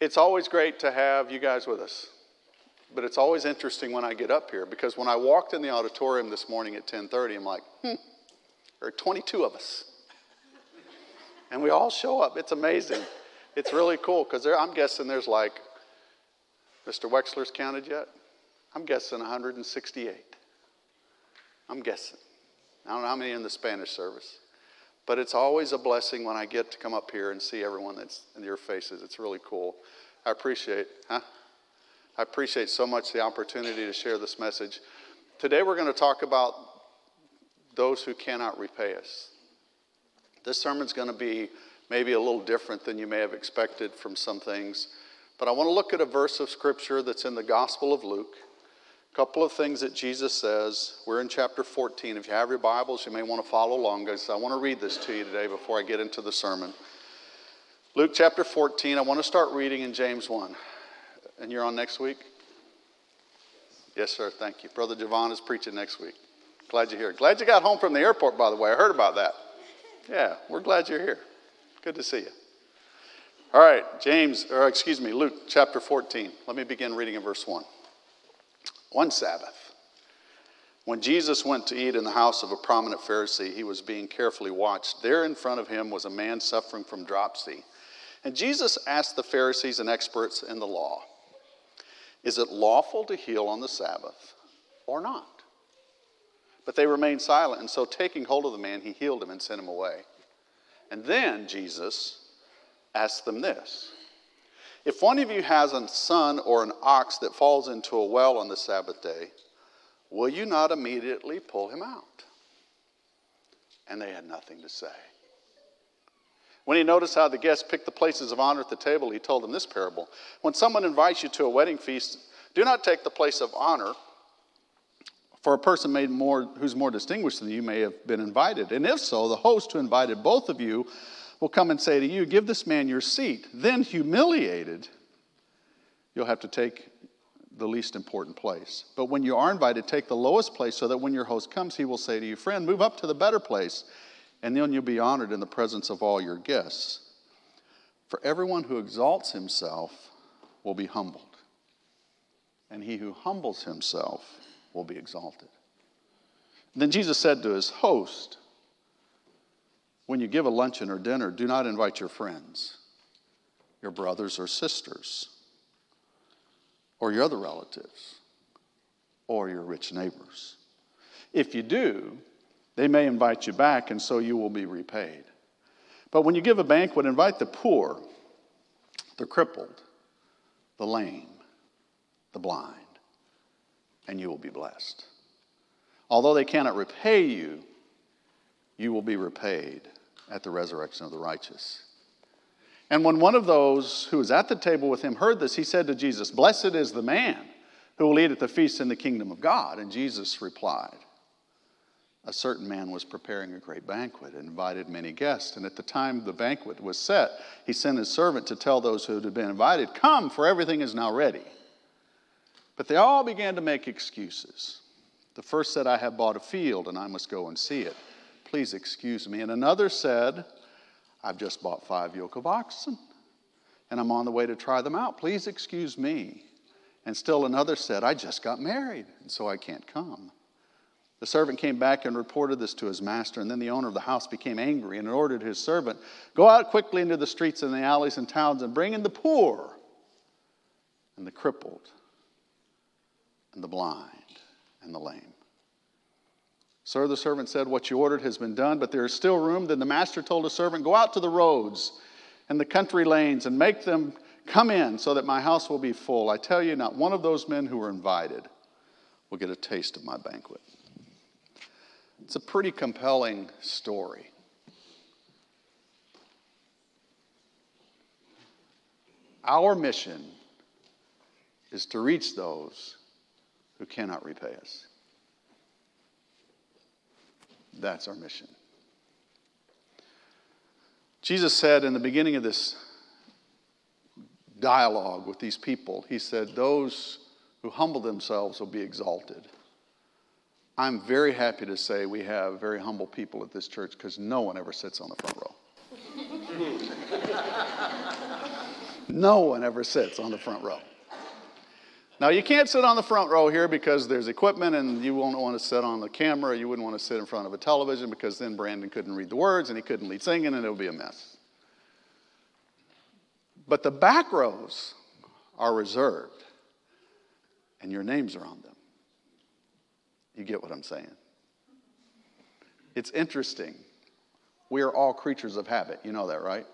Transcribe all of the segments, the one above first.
It's always great to have you guys with us. But it's always interesting when I get up here because when I walked in the auditorium this morning at 10:30, I'm like, hmm, there are 22 of us. And we all show up. It's amazing. It's really cool because I'm guessing there's like, Mr. Wexler's counted yet? I'm guessing 168. I'm guessing. I don't know how many in the Spanish service. But it's always a blessing when I get to come up here and see everyone that's in your faces. It's really cool. I appreciate, huh? I appreciate so much the opportunity to share this message. Today we're going to talk about those who cannot repay us. This sermon's going to be maybe a little different than you may have expected from some things, but I want to look at a verse of scripture that's in the Gospel of Luke. Couple of things that Jesus says. We're in chapter 14. If you have your Bibles, you may want to follow along, guys. I want to read this to you today before I get into the sermon. Luke chapter 14, I want to start reading in James 1. And you're on next week? Yes, sir. Thank you. Brother Javon is preaching next week. Glad you're here. Glad you got home from the airport, by the way. I heard about that. Yeah, we're glad you're here. Good to see you. All right, James, or excuse me, Luke chapter 14. Let me begin reading in verse 1. One Sabbath, when Jesus went to eat in the house of a prominent Pharisee, he was being carefully watched. There in front of him was a man suffering from dropsy. And Jesus asked the Pharisees and experts in the law, Is it lawful to heal on the Sabbath or not? But they remained silent, and so taking hold of the man, he healed him and sent him away. And then Jesus asked them this if one of you has a son or an ox that falls into a well on the Sabbath day, will you not immediately pull him out? And they had nothing to say. When he noticed how the guests picked the places of honor at the table, he told them this parable When someone invites you to a wedding feast, do not take the place of honor, for a person made more, who's more distinguished than you may have been invited. And if so, the host who invited both of you will come and say to you, Give this man your seat. Then, humiliated, you'll have to take the least important place. But when you are invited, take the lowest place so that when your host comes, he will say to you, Friend, move up to the better place, and then you'll be honored in the presence of all your guests. For everyone who exalts himself will be humbled, and he who humbles himself will be exalted. then Jesus said to his host, when you give a luncheon or dinner, do not invite your friends, your brothers or sisters, or your other relatives, or your rich neighbors. If you do, they may invite you back, and so you will be repaid. But when you give a banquet, invite the poor, the crippled, the lame, the blind, and you will be blessed. Although they cannot repay you, you will be repaid at the resurrection of the righteous. And when one of those who was at the table with him heard this, he said to Jesus, Blessed is the man who will eat at the feast in the kingdom of God. And Jesus replied, A certain man was preparing a great banquet and invited many guests. And at the time the banquet was set, he sent his servant to tell those who had been invited, Come, for everything is now ready. But they all began to make excuses. The first said, I have bought a field and I must go and see it. Please excuse me. And another said, I've just bought five yoke of oxen and I'm on the way to try them out. Please excuse me. And still another said, I just got married and so I can't come. The servant came back and reported this to his master, and then the owner of the house became angry and ordered his servant, Go out quickly into the streets and the alleys and towns and bring in the poor and the crippled and the blind and the lame. Sir, the servant said, What you ordered has been done, but there is still room. Then the master told his servant, Go out to the roads and the country lanes and make them come in so that my house will be full. I tell you, not one of those men who were invited will get a taste of my banquet. It's a pretty compelling story. Our mission is to reach those who cannot repay us. That's our mission. Jesus said in the beginning of this dialogue with these people, He said, Those who humble themselves will be exalted. I'm very happy to say we have very humble people at this church because no one ever sits on the front row. No one ever sits on the front row. Now, you can't sit on the front row here because there's equipment and you won't want to sit on the camera. You wouldn't want to sit in front of a television because then Brandon couldn't read the words and he couldn't lead singing and it would be a mess. But the back rows are reserved and your names are on them. You get what I'm saying? It's interesting. We are all creatures of habit. You know that, right?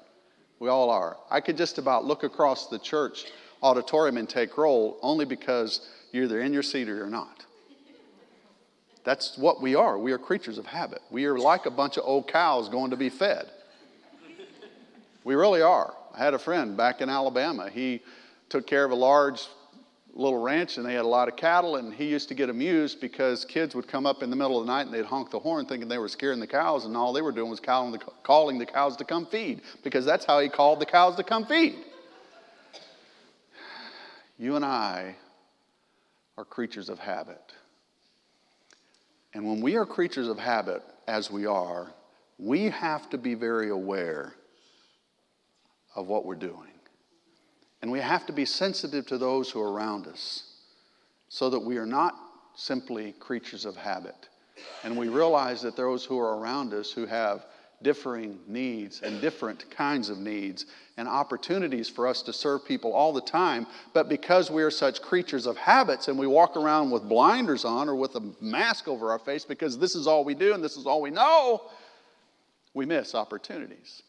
We all are. I could just about look across the church auditorium and take roll only because you're either in your seat or you're not. That's what we are. We are creatures of habit. We are like a bunch of old cows going to be fed. We really are. I had a friend back in Alabama. He took care of a large little ranch and they had a lot of cattle and he used to get amused because kids would come up in the middle of the night and they'd honk the horn thinking they were scaring the cows and all they were doing was calling the, calling the cows to come feed because that's how he called the cows to come feed you and i are creatures of habit and when we are creatures of habit as we are we have to be very aware of what we're doing and we have to be sensitive to those who are around us so that we are not simply creatures of habit. And we realize that those who are around us who have differing needs and different kinds of needs and opportunities for us to serve people all the time. But because we are such creatures of habits and we walk around with blinders on or with a mask over our face because this is all we do and this is all we know, we miss opportunities.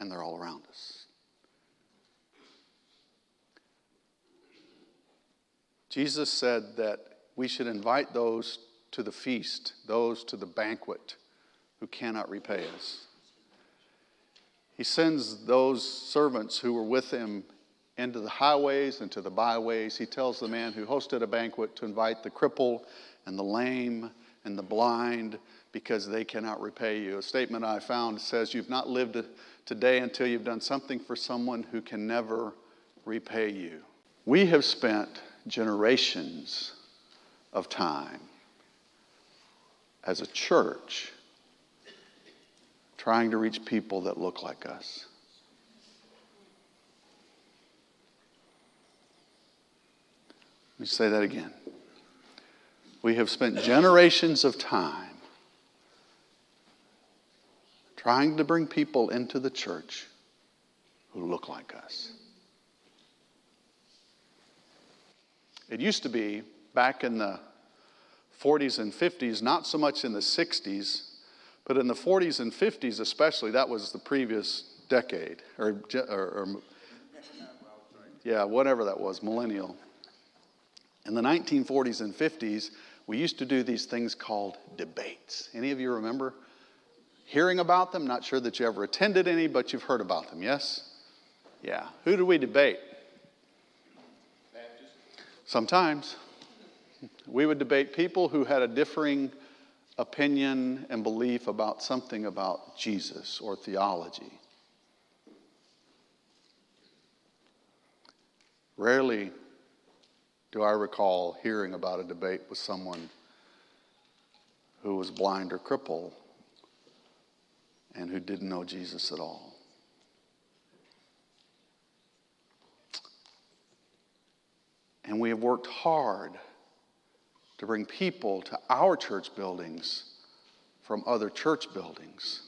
And they're all around us. Jesus said that we should invite those to the feast, those to the banquet who cannot repay us. He sends those servants who were with him into the highways and to the byways. He tells the man who hosted a banquet to invite the cripple and the lame and the blind because they cannot repay you. A statement I found says, You've not lived today until you've done something for someone who can never repay you. We have spent generations of time as a church trying to reach people that look like us. Let me say that again. We have spent generations of time trying to bring people into the church who look like us. It used to be back in the 40s and 50s, not so much in the 60s, but in the 40s and 50s especially, that was the previous decade, or, or, or yeah, whatever that was, millennial. In the 1940s and 50s, we used to do these things called debates. Any of you remember hearing about them? Not sure that you ever attended any, but you've heard about them, yes? Yeah. Who did we debate? Sometimes we would debate people who had a differing opinion and belief about something about Jesus or theology. Rarely do I recall hearing about a debate with someone who was blind or crippled and who didn't know Jesus at all. And we have worked hard to bring people to our church buildings from other church buildings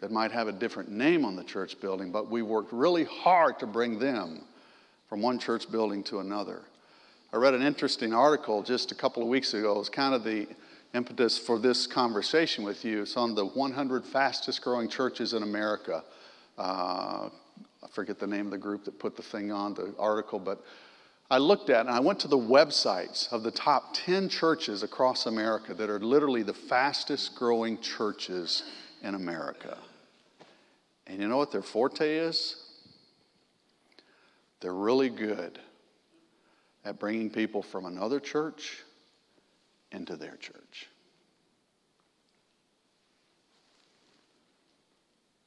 that might have a different name on the church building, but we worked really hard to bring them from one church building to another. I read an interesting article just a couple of weeks ago. It was kind of the impetus for this conversation with you. It's on the 100 fastest growing churches in America. Uh, I forget the name of the group that put the thing on the article, but I looked at and I went to the websites of the top 10 churches across America that are literally the fastest growing churches in America. And you know what their forte is? They're really good at bringing people from another church into their church.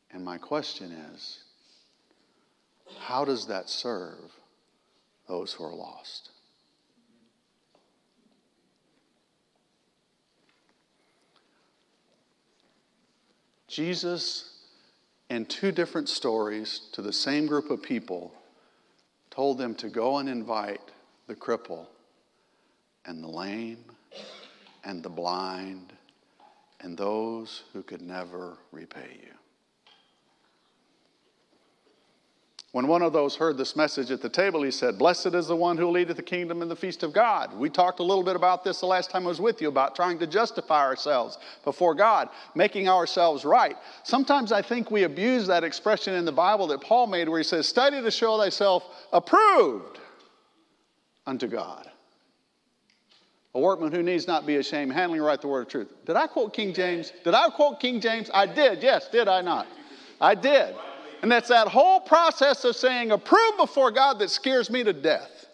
And my question is how does that serve those who are lost. Jesus in two different stories to the same group of people, told them to go and invite the cripple and the lame and the blind and those who could never repay you. When one of those heard this message at the table, he said, Blessed is the one who leadeth the kingdom in the feast of God. We talked a little bit about this the last time I was with you about trying to justify ourselves before God, making ourselves right. Sometimes I think we abuse that expression in the Bible that Paul made where he says, Study to show thyself approved unto God. A workman who needs not be ashamed, handling right the word of truth. Did I quote King James? Did I quote King James? I did, yes, did I not? I did. And that's that whole process of saying approve before God that scares me to death.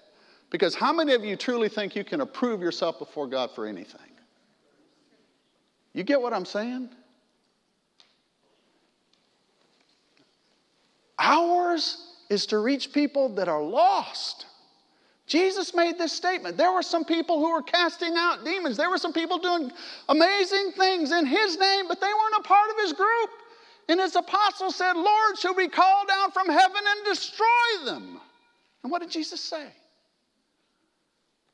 Because how many of you truly think you can approve yourself before God for anything? You get what I'm saying? Ours is to reach people that are lost. Jesus made this statement. There were some people who were casting out demons. There were some people doing amazing things in his name, but they weren't a part of his group. And his apostles said, Lord, shall we call down from heaven and destroy them? And what did Jesus say?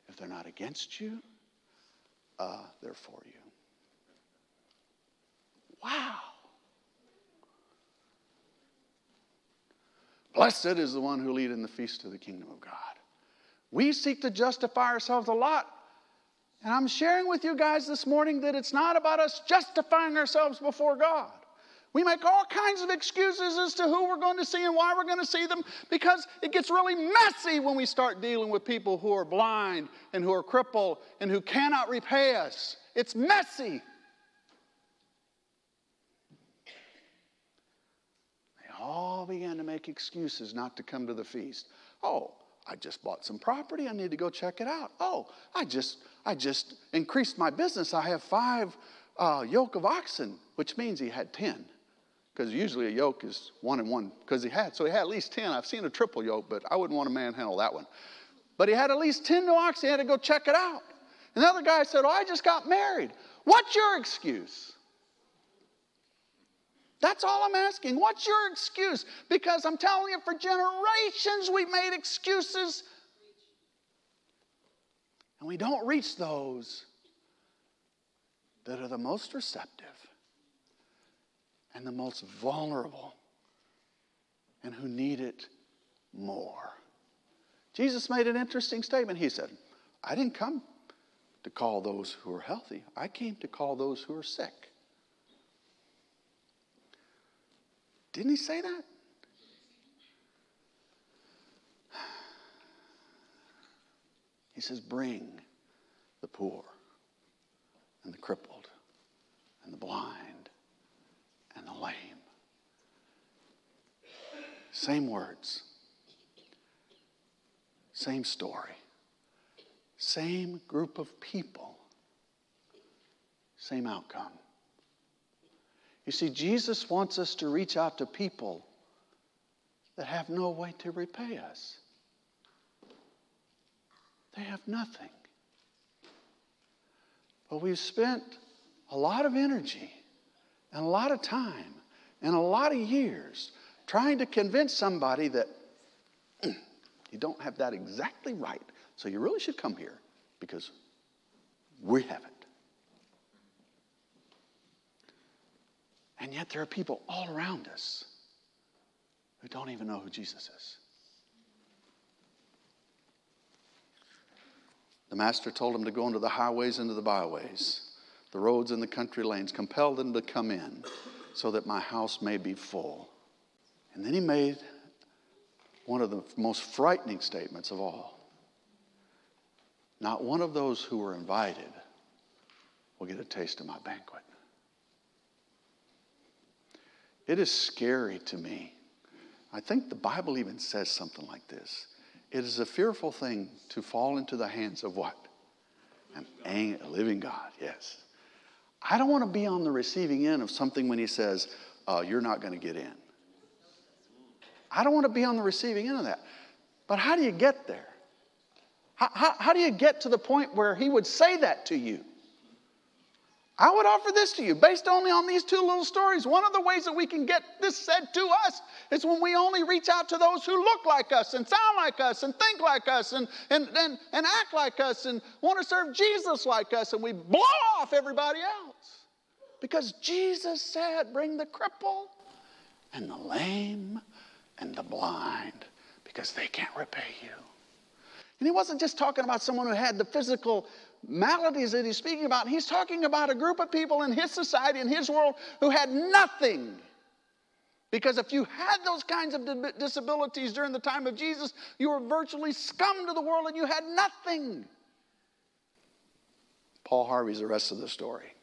If they're not against you, uh, they're for you. Wow. Blessed is the one who lead in the feast of the kingdom of God. We seek to justify ourselves a lot. And I'm sharing with you guys this morning that it's not about us justifying ourselves before God. We make all kinds of excuses as to who we're going to see and why we're going to see them because it gets really messy when we start dealing with people who are blind and who are crippled and who cannot repay us. It's messy. They all began to make excuses not to come to the feast. Oh, I just bought some property. I need to go check it out. Oh, I just I just increased my business. I have five uh, yoke of oxen, which means he had ten because usually a yoke is one and one because he had. So he had at least 10. I've seen a triple yoke, but I wouldn't want to manhandle that one. But he had at least 10 new oxen. He had to go check it out. And the other guy said, Oh, I just got married. What's your excuse? That's all I'm asking. What's your excuse? Because I'm telling you, for generations we've made excuses. And we don't reach those that are the most receptive and the most vulnerable and who need it more. Jesus made an interesting statement. He said, I didn't come to call those who are healthy, I came to call those who are sick. Didn't he say that? He says, Bring the poor and the crippled and the blind lame. Same words, same story, same group of people, same outcome. You see, Jesus wants us to reach out to people that have no way to repay us. They have nothing. But we've spent a lot of energy and a lot of time and a lot of years trying to convince somebody that you don't have that exactly right. So you really should come here because we have it. And yet there are people all around us who don't even know who Jesus is. The master told him to go into the highways and into the byways the roads and the country lanes, compel them to come in so that my house may be full. And then he made one of the most frightening statements of all. Not one of those who were invited will get a taste of my banquet. It is scary to me. I think the Bible even says something like this. It is a fearful thing to fall into the hands of what? An living God, yes. I don't want to be on the receiving end of something when he says, uh, You're not going to get in. I don't want to be on the receiving end of that. But how do you get there? How, how, how do you get to the point where he would say that to you? I would offer this to you based only on these two little stories. One of the ways that we can get this said to us is when we only reach out to those who look like us and sound like us and think like us and, and, and, and act like us and want to serve Jesus like us and we blow off everybody else. Because Jesus said, Bring the cripple and the lame and the blind because they can't repay you. And he wasn't just talking about someone who had the physical maladies that he's speaking about. He's talking about a group of people in his society, in his world, who had nothing. Because if you had those kinds of disabilities during the time of Jesus, you were virtually scum to the world and you had nothing. Paul Harvey's the rest of the story.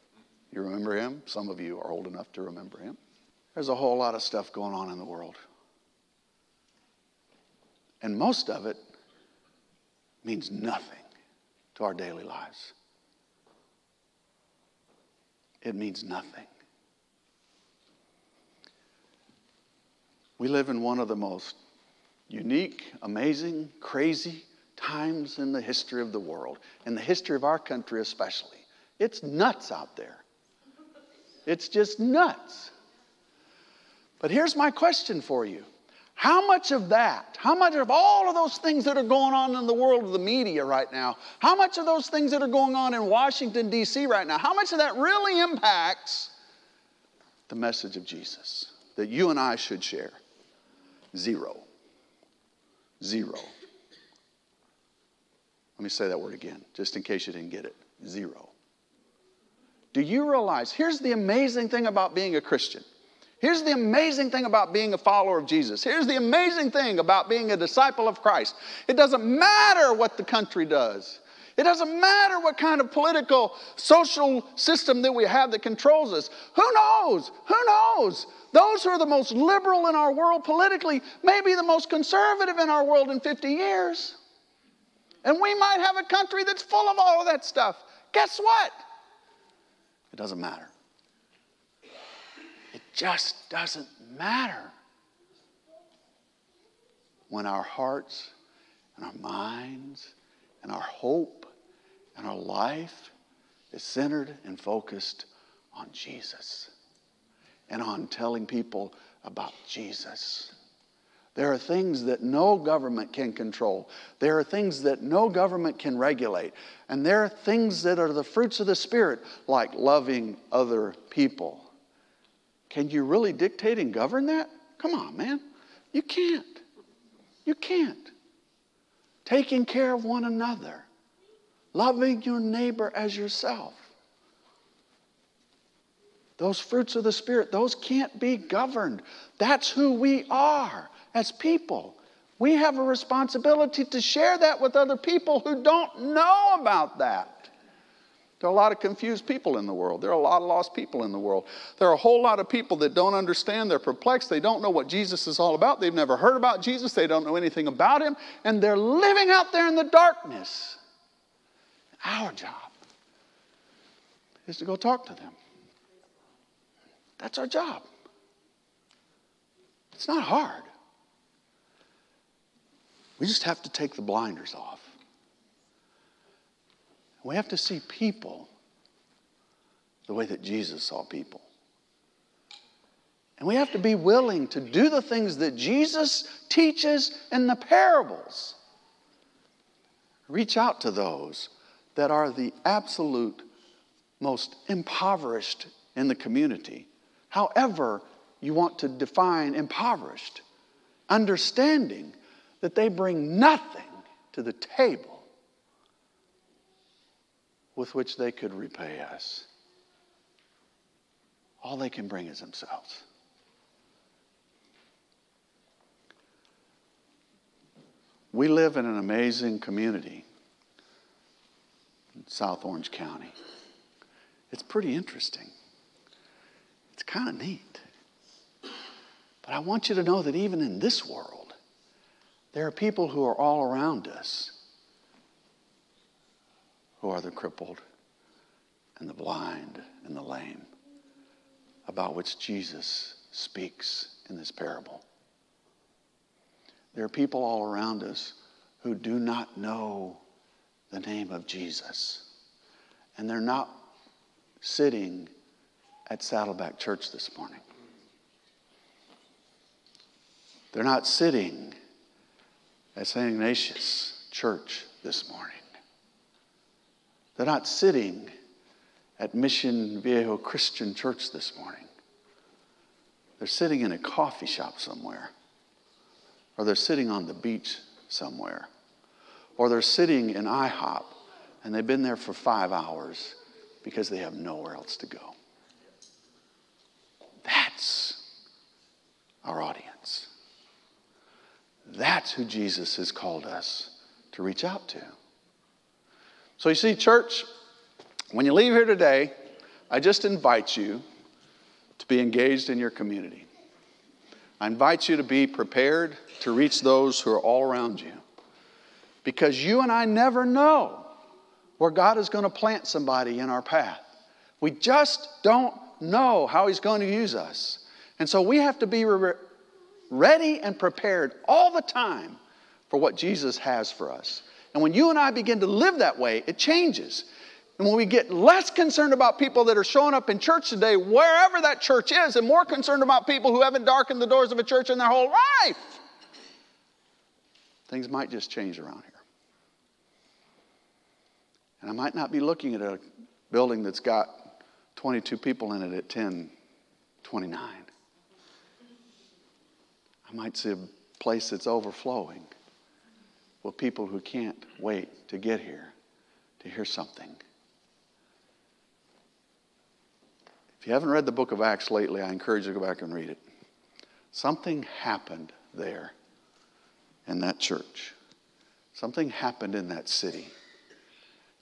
You remember him? Some of you are old enough to remember him. There's a whole lot of stuff going on in the world. And most of it means nothing to our daily lives. It means nothing. We live in one of the most unique, amazing, crazy times in the history of the world, in the history of our country especially. It's nuts out there. It's just nuts. But here's my question for you how much of that, how much of all of those things that are going on in the world of the media right now, how much of those things that are going on in Washington, D.C. right now, how much of that really impacts the message of Jesus that you and I should share? Zero. Zero. Let me say that word again, just in case you didn't get it. Zero. Do you realize? Here's the amazing thing about being a Christian Here's the amazing thing about being a follower of Jesus. Here's the amazing thing about being a disciple of Christ. It doesn't matter what the country does. It doesn't matter what kind of political, social system that we have that controls us. Who knows? Who knows? Those who are the most liberal in our world politically may be the most conservative in our world in 50 years. And we might have a country that's full of all of that stuff. Guess what? It doesn't matter just doesn't matter when our hearts and our minds and our hope and our life is centered and focused on Jesus and on telling people about Jesus. There are things that no government can control. There are things that no government can regulate. And there are things that are the fruits of the Spirit, like loving other people can you really dictate and govern that? Come on, man. You can't. You can't. Taking care of one another, loving your neighbor as yourself. Those fruits of the Spirit, those can't be governed. That's who we are as people. We have a responsibility to share that with other people who don't know about that. There are a lot of confused people in the world. There are a lot of lost people in the world. There are a whole lot of people that don't understand. They're perplexed. They don't know what Jesus is all about. They've never heard about Jesus. They don't know anything about him. And they're living out there in the darkness. Our job is to go talk to them. That's our job. It's not hard. We just have to take the blinders off. We have to see people the way that Jesus saw people. And we have to be willing to do the things that Jesus teaches in the parables. Reach out to those that are the absolute most impoverished in the community. However, you want to define impoverished, understanding that they bring nothing to the table with which they could repay us. All they can bring is themselves. We live in an amazing community in South Orange County. It's pretty interesting. It's kind of neat. But I want you to know that even in this world, there are people who are all around us who are the crippled and the blind and the lame, about which Jesus speaks in this parable. There are people all around us who do not know the name of Jesus, and they're not sitting at Saddleback Church this morning. They're not sitting at St. Ignatius Church this morning. They're not sitting at Mission Viejo Christian Church this morning. They're sitting in a coffee shop somewhere, or they're sitting on the beach somewhere, or they're sitting in IHOP and they've been there for five hours because they have nowhere else to go. That's our audience. That's who Jesus has called us to reach out to. So, you see, church, when you leave here today, I just invite you to be engaged in your community. I invite you to be prepared to reach those who are all around you. Because you and I never know where God is going to plant somebody in our path. We just don't know how He's going to use us. And so we have to be re- ready and prepared all the time for what Jesus has for us. And when you and I begin to live that way, it changes. And when we get less concerned about people that are showing up in church today, wherever that church is, and more concerned about people who haven't darkened the doors of a church in their whole life, things might just change around here. And I might not be looking at a building that's got 22 people in it at 1029. I might see a place that's overflowing with people who can't wait to get here to hear something. If you haven't read the book of Acts lately, I encourage you to go back and read it. Something happened there in that church. Something happened in that city.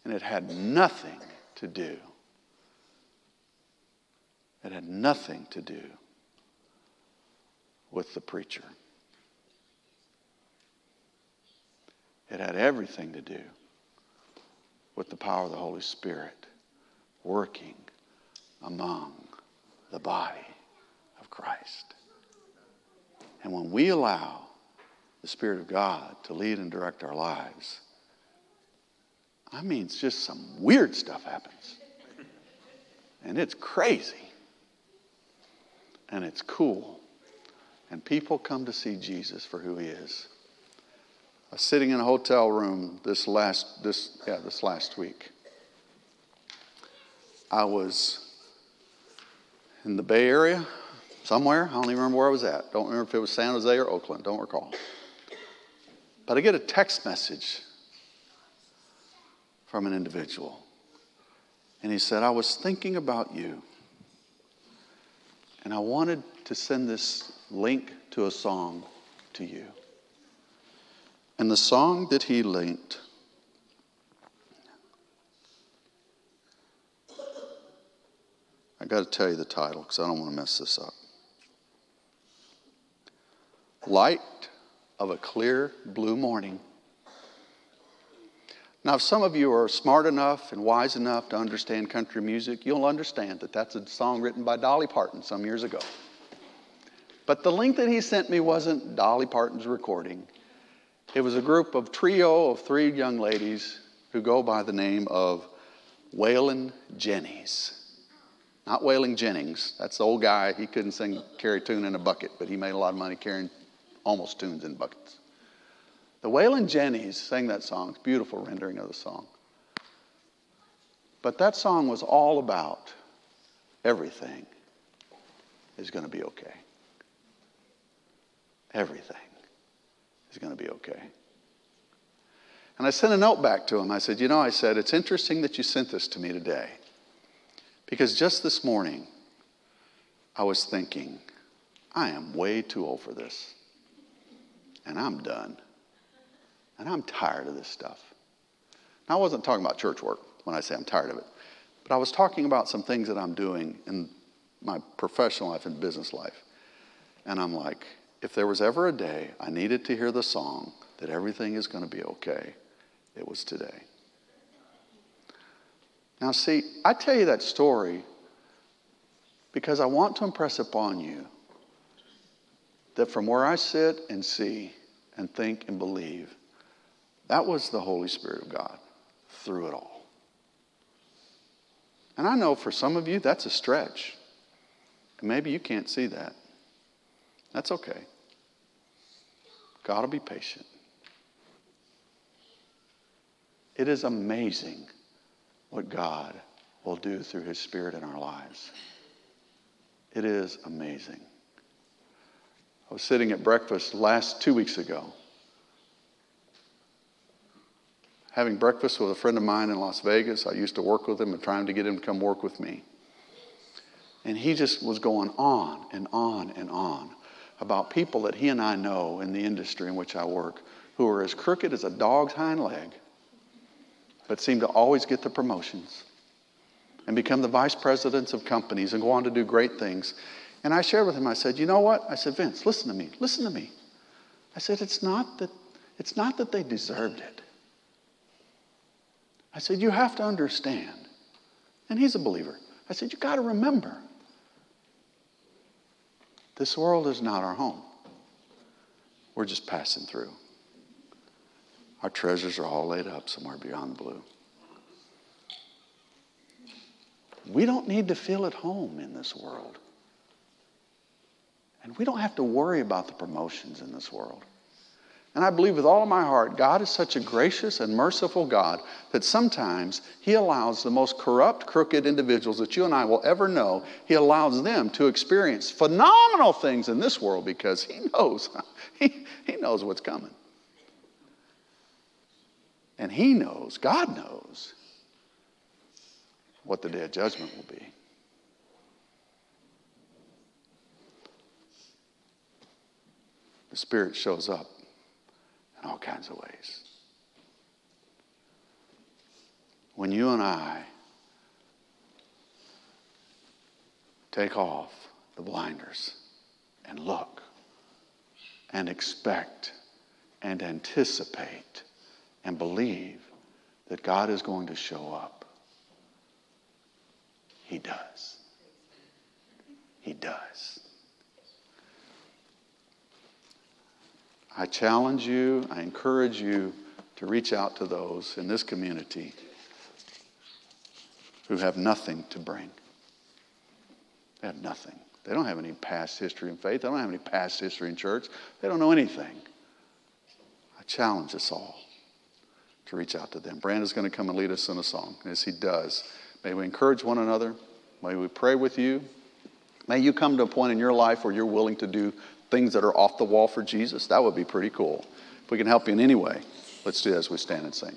And it had nothing to do. It had nothing to do with the preacher. It had everything to do with the power of the Holy Spirit working among the body of Christ. And when we allow the Spirit of God to lead and direct our lives, I mean, it's just some weird stuff happens. And it's crazy. And it's cool. And people come to see Jesus for who he is. Was sitting in a hotel room this last this yeah, this last week. I was in the Bay Area, somewhere. I don't even remember where I was at. Don't remember if it was San Jose or Oakland. Don't recall. But I get a text message from an individual. And he said, I was thinking about you. And I wanted to send this link to a song to you. And the song that he linked I got to tell you the title because I don't want to mess this up. Light of a clear blue morning. Now, if some of you are smart enough and wise enough to understand country music, you'll understand that that's a song written by Dolly Parton some years ago. But the link that he sent me wasn't Dolly Parton's recording. It was a group of trio of three young ladies who go by the name of Wailin' Jennys. Not Waylon Jennings. That's the old guy. He couldn't sing, carry tune in a bucket, but he made a lot of money carrying almost tunes in buckets. The Wailin' Jennys sang that song. It's beautiful rendering of the song. But that song was all about everything is going to be okay. Everything is going to be okay. And I sent a note back to him. I said, You know, I said, it's interesting that you sent this to me today. Because just this morning, I was thinking, I am way too old for this. And I'm done. And I'm tired of this stuff. Now, I wasn't talking about church work when I say I'm tired of it, but I was talking about some things that I'm doing in my professional life and business life. And I'm like, if there was ever a day I needed to hear the song that everything is going to be okay, it was today. Now, see, I tell you that story because I want to impress upon you that from where I sit and see and think and believe, that was the Holy Spirit of God through it all. And I know for some of you that's a stretch. Maybe you can't see that. That's okay. God will be patient. It is amazing what God will do through His Spirit in our lives. It is amazing. I was sitting at breakfast last two weeks ago, having breakfast with a friend of mine in Las Vegas. I used to work with him and trying to get him to come work with me. And he just was going on and on and on about people that he and I know in the industry in which I work who are as crooked as a dog's hind leg, but seem to always get the promotions and become the vice presidents of companies and go on to do great things. And I shared with him, I said, you know what? I said, Vince, listen to me, listen to me. I said, it's not that, it's not that they deserved it. I said, you have to understand. And he's a believer. I said, you got to remember this world is not our home. We're just passing through. Our treasures are all laid up somewhere beyond the blue. We don't need to feel at home in this world. And we don't have to worry about the promotions in this world. And I believe with all of my heart, God is such a gracious and merciful God that sometimes He allows the most corrupt, crooked individuals that you and I will ever know, He allows them to experience phenomenal things in this world because He knows, He, he knows what's coming. And He knows, God knows, what the day of judgment will be. The Spirit shows up in all kinds of ways. When you and I take off the blinders and look and expect and anticipate and believe that God is going to show up, He does. He does. I challenge you, I encourage you to reach out to those in this community who have nothing to bring. They have nothing. They don't have any past history in faith. They don't have any past history in church. They don't know anything. I challenge us all to reach out to them. Brandon's going to come and lead us in a song. As he does, may we encourage one another. May we pray with you. May you come to a point in your life where you're willing to do things that are off the wall for Jesus, that would be pretty cool. If we can help you in any way, let's do it as we stand and sing.